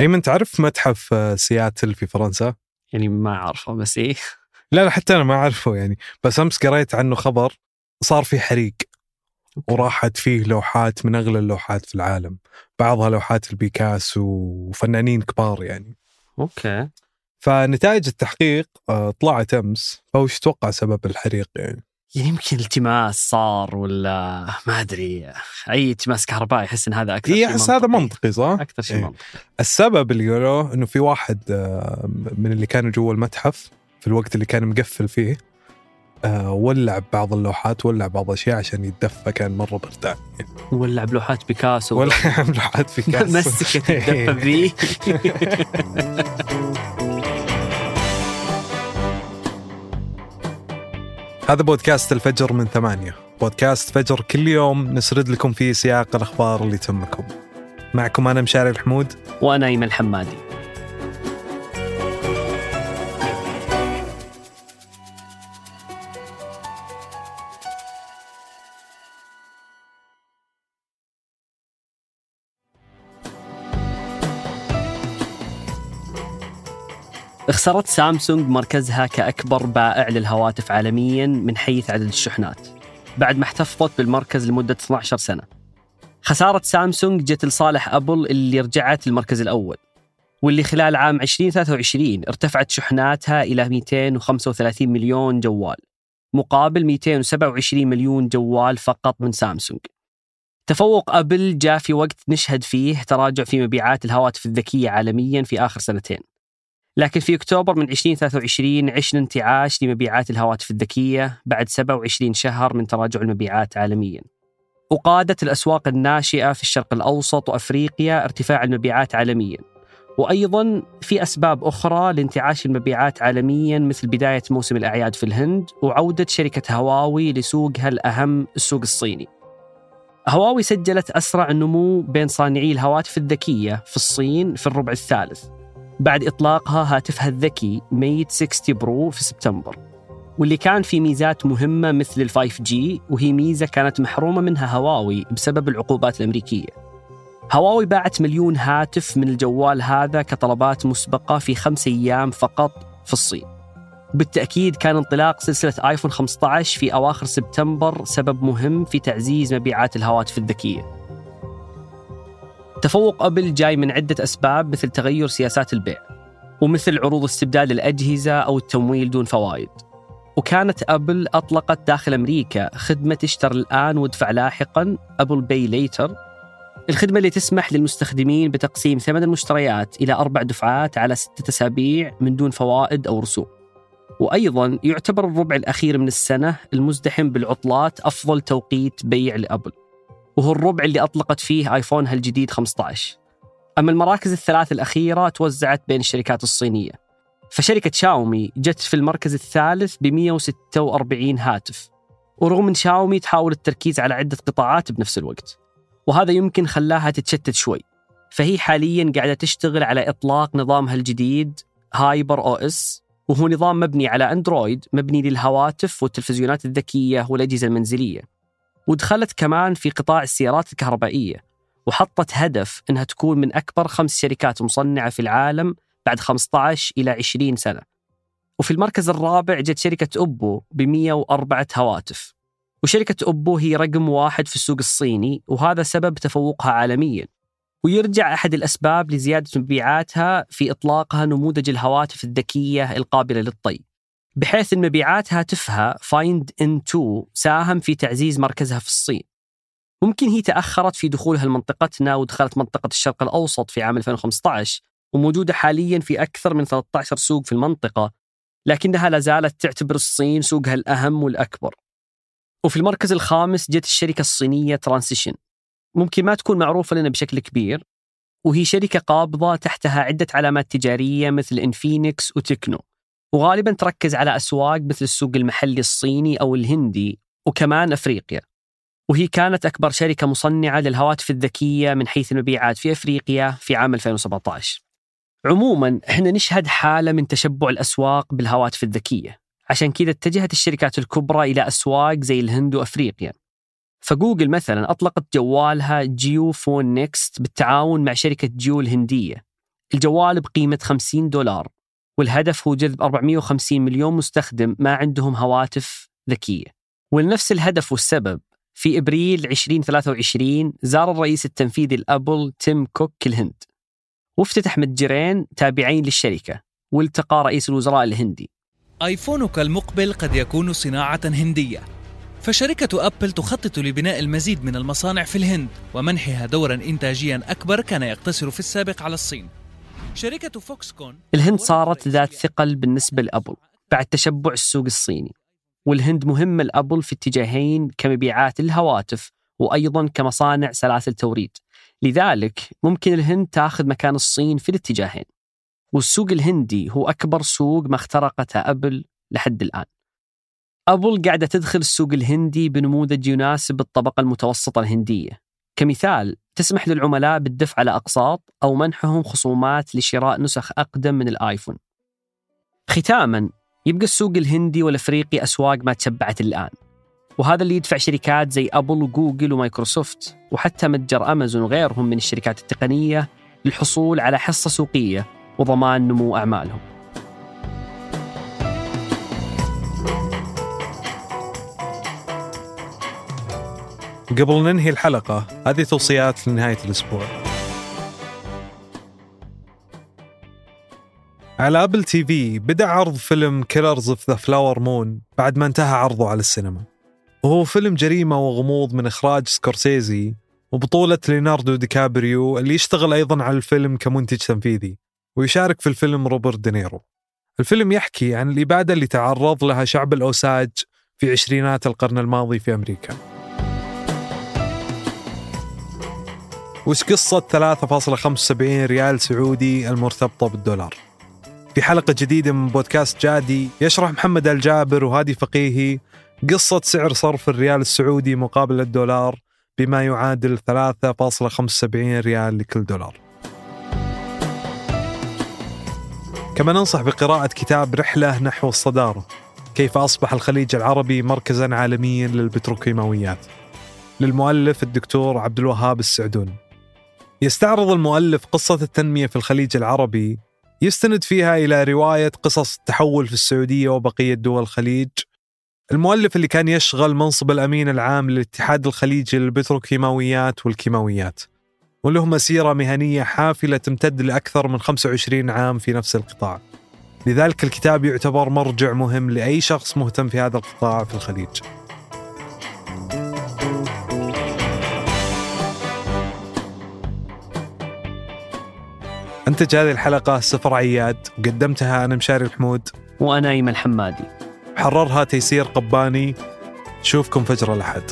ايمن تعرف متحف آه، سياتل في فرنسا؟ يعني ما أعرفه بس إيه. لا لا حتى أنا ما أعرفه يعني. بس أمس قريت عنه خبر صار في حريق وراحت فيه لوحات من أغلى اللوحات في العالم. بعضها لوحات لبيكاسو وفنانين كبار يعني. okay. فنتائج التحقيق آه، طلعت أمس. فوش تتوقع سبب الحريق يعني؟ يعني يمكن التماس صار ولا ما أدري. أي التماس كهربائي احس إن هذا أكثر اي شيء أحس هذا منطقي. صح؟ أكثر شيء إيه. منطقي. السبب اللي قالوه إنه في واحد آه، من اللي كانوا جوا المتحف في الوقت اللي كان مقفل فيه آه، ولع بعض اللوحات ولع بعض الاشياء عشان يتدفى كان مرة بردان ولع بلوحات بيكاسو. ولع لوحات في كاس مسكت الدفه ذي هذا بودكاست الفجر من ثمانية. بودكاست فجر كل يوم نسرد لكم فيه سياق الأخبار اللي تهمكم. معكم أنا مشاري الحمود. وأنا ايمن الحمادي خسرت سامسونج مركزها كأكبر بائع للهواتف عالميا من حيث عدد الشحنات بعد ما احتفظت بالمركز لمدة 12 سنة. خسارة سامسونج جت لصالح أبل اللي رجعت للمركز الأول واللي خلال عام 2023 ارتفعت شحناتها إلى 235 مليون جوال مقابل 227 مليون جوال فقط من سامسونج. تفوق أبل جاء في وقت نشهد فيه تراجع في مبيعات الهواتف الذكية عالميا في آخر سنتين. لكن في أكتوبر من 2023 عشنا انتعاش لمبيعات الهواتف الذكية بعد 27 شهر من تراجع المبيعات عالميا. وقادت الأسواق الناشئة في الشرق الأوسط وأفريقيا ارتفاع المبيعات عالميا. وأيضا في أسباب أخرى لانتعاش المبيعات عالميا مثل بداية موسم الأعياد في الهند وعودة شركة هواوي لسوقها الأهم السوق الصيني. هواوي سجلت أسرع نمو بين صانعي الهواتف الذكية في الصين في الربع الثالث. بعد إطلاقها هاتفها الذكي ميت 60 برو في سبتمبر واللي كان في ميزات مهمة مثل ال 5G وهي ميزة كانت محرومة منها هواوي بسبب العقوبات الأمريكية. هواوي باعت مليون هاتف من الجوال هذا كطلبات مسبقة في خمس أيام فقط في الصين. بالتأكيد كان انطلاق سلسلة آيفون 15 في أواخر سبتمبر سبب مهم في تعزيز مبيعات الهواتف الذكية. تفوق أبل جاي من عدة أسباب مثل تغير سياسات البيع ومثل عروض استبدال الأجهزة أو التمويل دون فوائد. وكانت أبل أطلقت داخل أمريكا خدمة اشتر الآن وادفع لاحقا Apple Pay Later. الخدمة اللي تسمح للمستخدمين بتقسيم ثمن المشتريات إلى أربع دفعات على ستة أسابيع من دون فوائد أو رسوم. وأيضا يعتبر الربع الأخير من السنة المزدحم بالعطلات أفضل توقيت بيع لأبل. وهو الربع اللي أطلقت فيه آيفونها الجديد 15 أما المراكز الثلاث الأخيرة توزعت بين الشركات الصينية. فشركة شاومي جت في المركز الثالث ب 146 هاتف. ورغم أن شاومي تحاول التركيز على عدة قطاعات بنفس الوقت وهذا يمكن خلاها تتشتت شوي. فهي حاليا قاعدة تشتغل على إطلاق نظامها الجديد HyperOS وهو نظام مبني على أندرويد مبني للهواتف والتلفزيونات الذكية والأجهزة المنزلية. ودخلت كمان في قطاع السيارات الكهربائية وحطت هدف أنها تكون من أكبر خمس شركات مصنعة في العالم بعد 15 إلى 20 سنة. وفي المركز الرابع جت شركة أوبو ب 104 هواتف. وشركة أوبو هي رقم واحد في السوق الصيني وهذا سبب تفوقها عالميا. ويرجع أحد الأسباب لزيادة مبيعاتها في إطلاقها نموذج الهواتف الذكية القابلة للطي. بحيث أن مبيعات هاتفها Find N2 ساهم في تعزيز مركزها في الصين. ممكن هي تأخرت في دخولها لمنطقتنا ودخلت منطقة الشرق الأوسط في عام 2015 وموجودة حاليا في أكثر من 13 سوق في المنطقة لكنها لا زالت تعتبر الصين سوقها الأهم والأكبر. وفي المركز الخامس جت الشركة الصينية Transsion ممكن ما تكون معروفة لنا بشكل كبير وهي شركة قابضة تحتها عدة علامات تجارية مثل Infinix و Tecno. وغالبا تركز على أسواق مثل السوق المحلي الصيني أو الهندي وكمان أفريقيا. وهي كانت أكبر شركة مصنعة للهواتف الذكية من حيث المبيعات في أفريقيا في عام 2017 عموما إحنا نشهد حالة من تشبع الأسواق بالهواتف الذكية. عشان كذا اتجهت الشركات الكبرى إلى أسواق زي الهند وأفريقيا. فجوجل مثلا أطلقت جوالها JioPhone Next بالتعاون مع شركة Jio الهندية. الجوال بقيمة 50 دولار. والهدف هو جذب 450 مليون مستخدم ما عندهم هواتف ذكية. ولنفس الهدف والسبب في إبريل 2023 زار الرئيس التنفيذي لأبل تيم كوك الهند. وافتتح متجرين تابعين للشركة والتقى رئيس الوزراء الهندي. آيفونك المقبل قد يكون صناعة هندية. فشركة أبل تخطط لبناء المزيد من المصانع في الهند ومنحها دورا إنتاجيا أكبر كان يقتصر في السابق على الصين. شركة فوكسكون الهند صارت ذات ثقل بالنسبة لأبل بعد تشبع السوق الصيني. والهند مهمة لأبل في اتجاهين كمبيعات الهواتف وأيضا كمصانع سلاسل توريد لذلك ممكن الهند تأخذ مكان الصين في الاتجاهين. والسوق الهندي هو أكبر سوق ما اخترقته أبل لحد الآن. أبل قاعدة تدخل السوق الهندي بنموذج يناسب الطبقة المتوسطة الهندية. كمثال تسمح للعملاء بالدفع على أقساط أو منحهم خصومات لشراء نسخ أقدم من الآيفون ختاما يبقى السوق الهندي والأفريقي أسواق ما تشبعت الآن وهذا اللي يدفع شركات زي أبل وجوجل ومايكروسوفت وحتى متجر أمازون وغيرهم من الشركات التقنية للحصول على حصة سوقية وضمان نمو أعمالهم. قبل ننهي الحلقة هذه توصيات لنهاية الأسبوع. على Apple TV بدأ عرض فيلم Killers of the Flower Moon بعد ما انتهى عرضه على السينما. وهو فيلم جريمة وغموض من إخراج سكورسيزي وبطولة ليناردو دي كابريو اللي يشتغل أيضا على الفيلم كمنتج تنفيذي ويشارك في الفيلم روبرت دينيرو. الفيلم يحكي عن الإبادة اللي تعرض لها شعب الأوساج في عشرينات القرن الماضي في أمريكا. وش قصة 3.75 ريال سعودي المرتبطة بالدولار؟ في حلقة جديدة من بودكاست جادي يشرح محمد الجابر وهادي فقيهي قصة سعر صرف الريال السعودي مقابل الدولار بما يعادل 3.75 ريال لكل دولار. كما ننصح بقراءة كتاب رحلة نحو الصدارة كيف أصبح الخليج العربي مركزا عالميا للبتروكيماويات؟ للمؤلف الدكتور عبد الوهاب السعدون. يستعرض المؤلف قصة التنمية في الخليج العربي يستند فيها إلى رواية قصص التحول في السعودية وبقية دول الخليج. المؤلف اللي كان يشغل منصب الأمين العام للاتحاد الخليجي للبتروكيماويات والكيماويات وله مسيرة مهنية حافلة تمتد لأكثر من 25 عام في نفس القطاع. لذلك الكتاب يعتبر مرجع مهم لأي شخص مهتم في هذا القطاع في الخليج. أنتج هذه الحلقة سفر عياد وقدمتها أنا مشاري الحمود. وأنا أيمن حمادي. حررها تيسير قباني. نشوفكم فجر الأحد.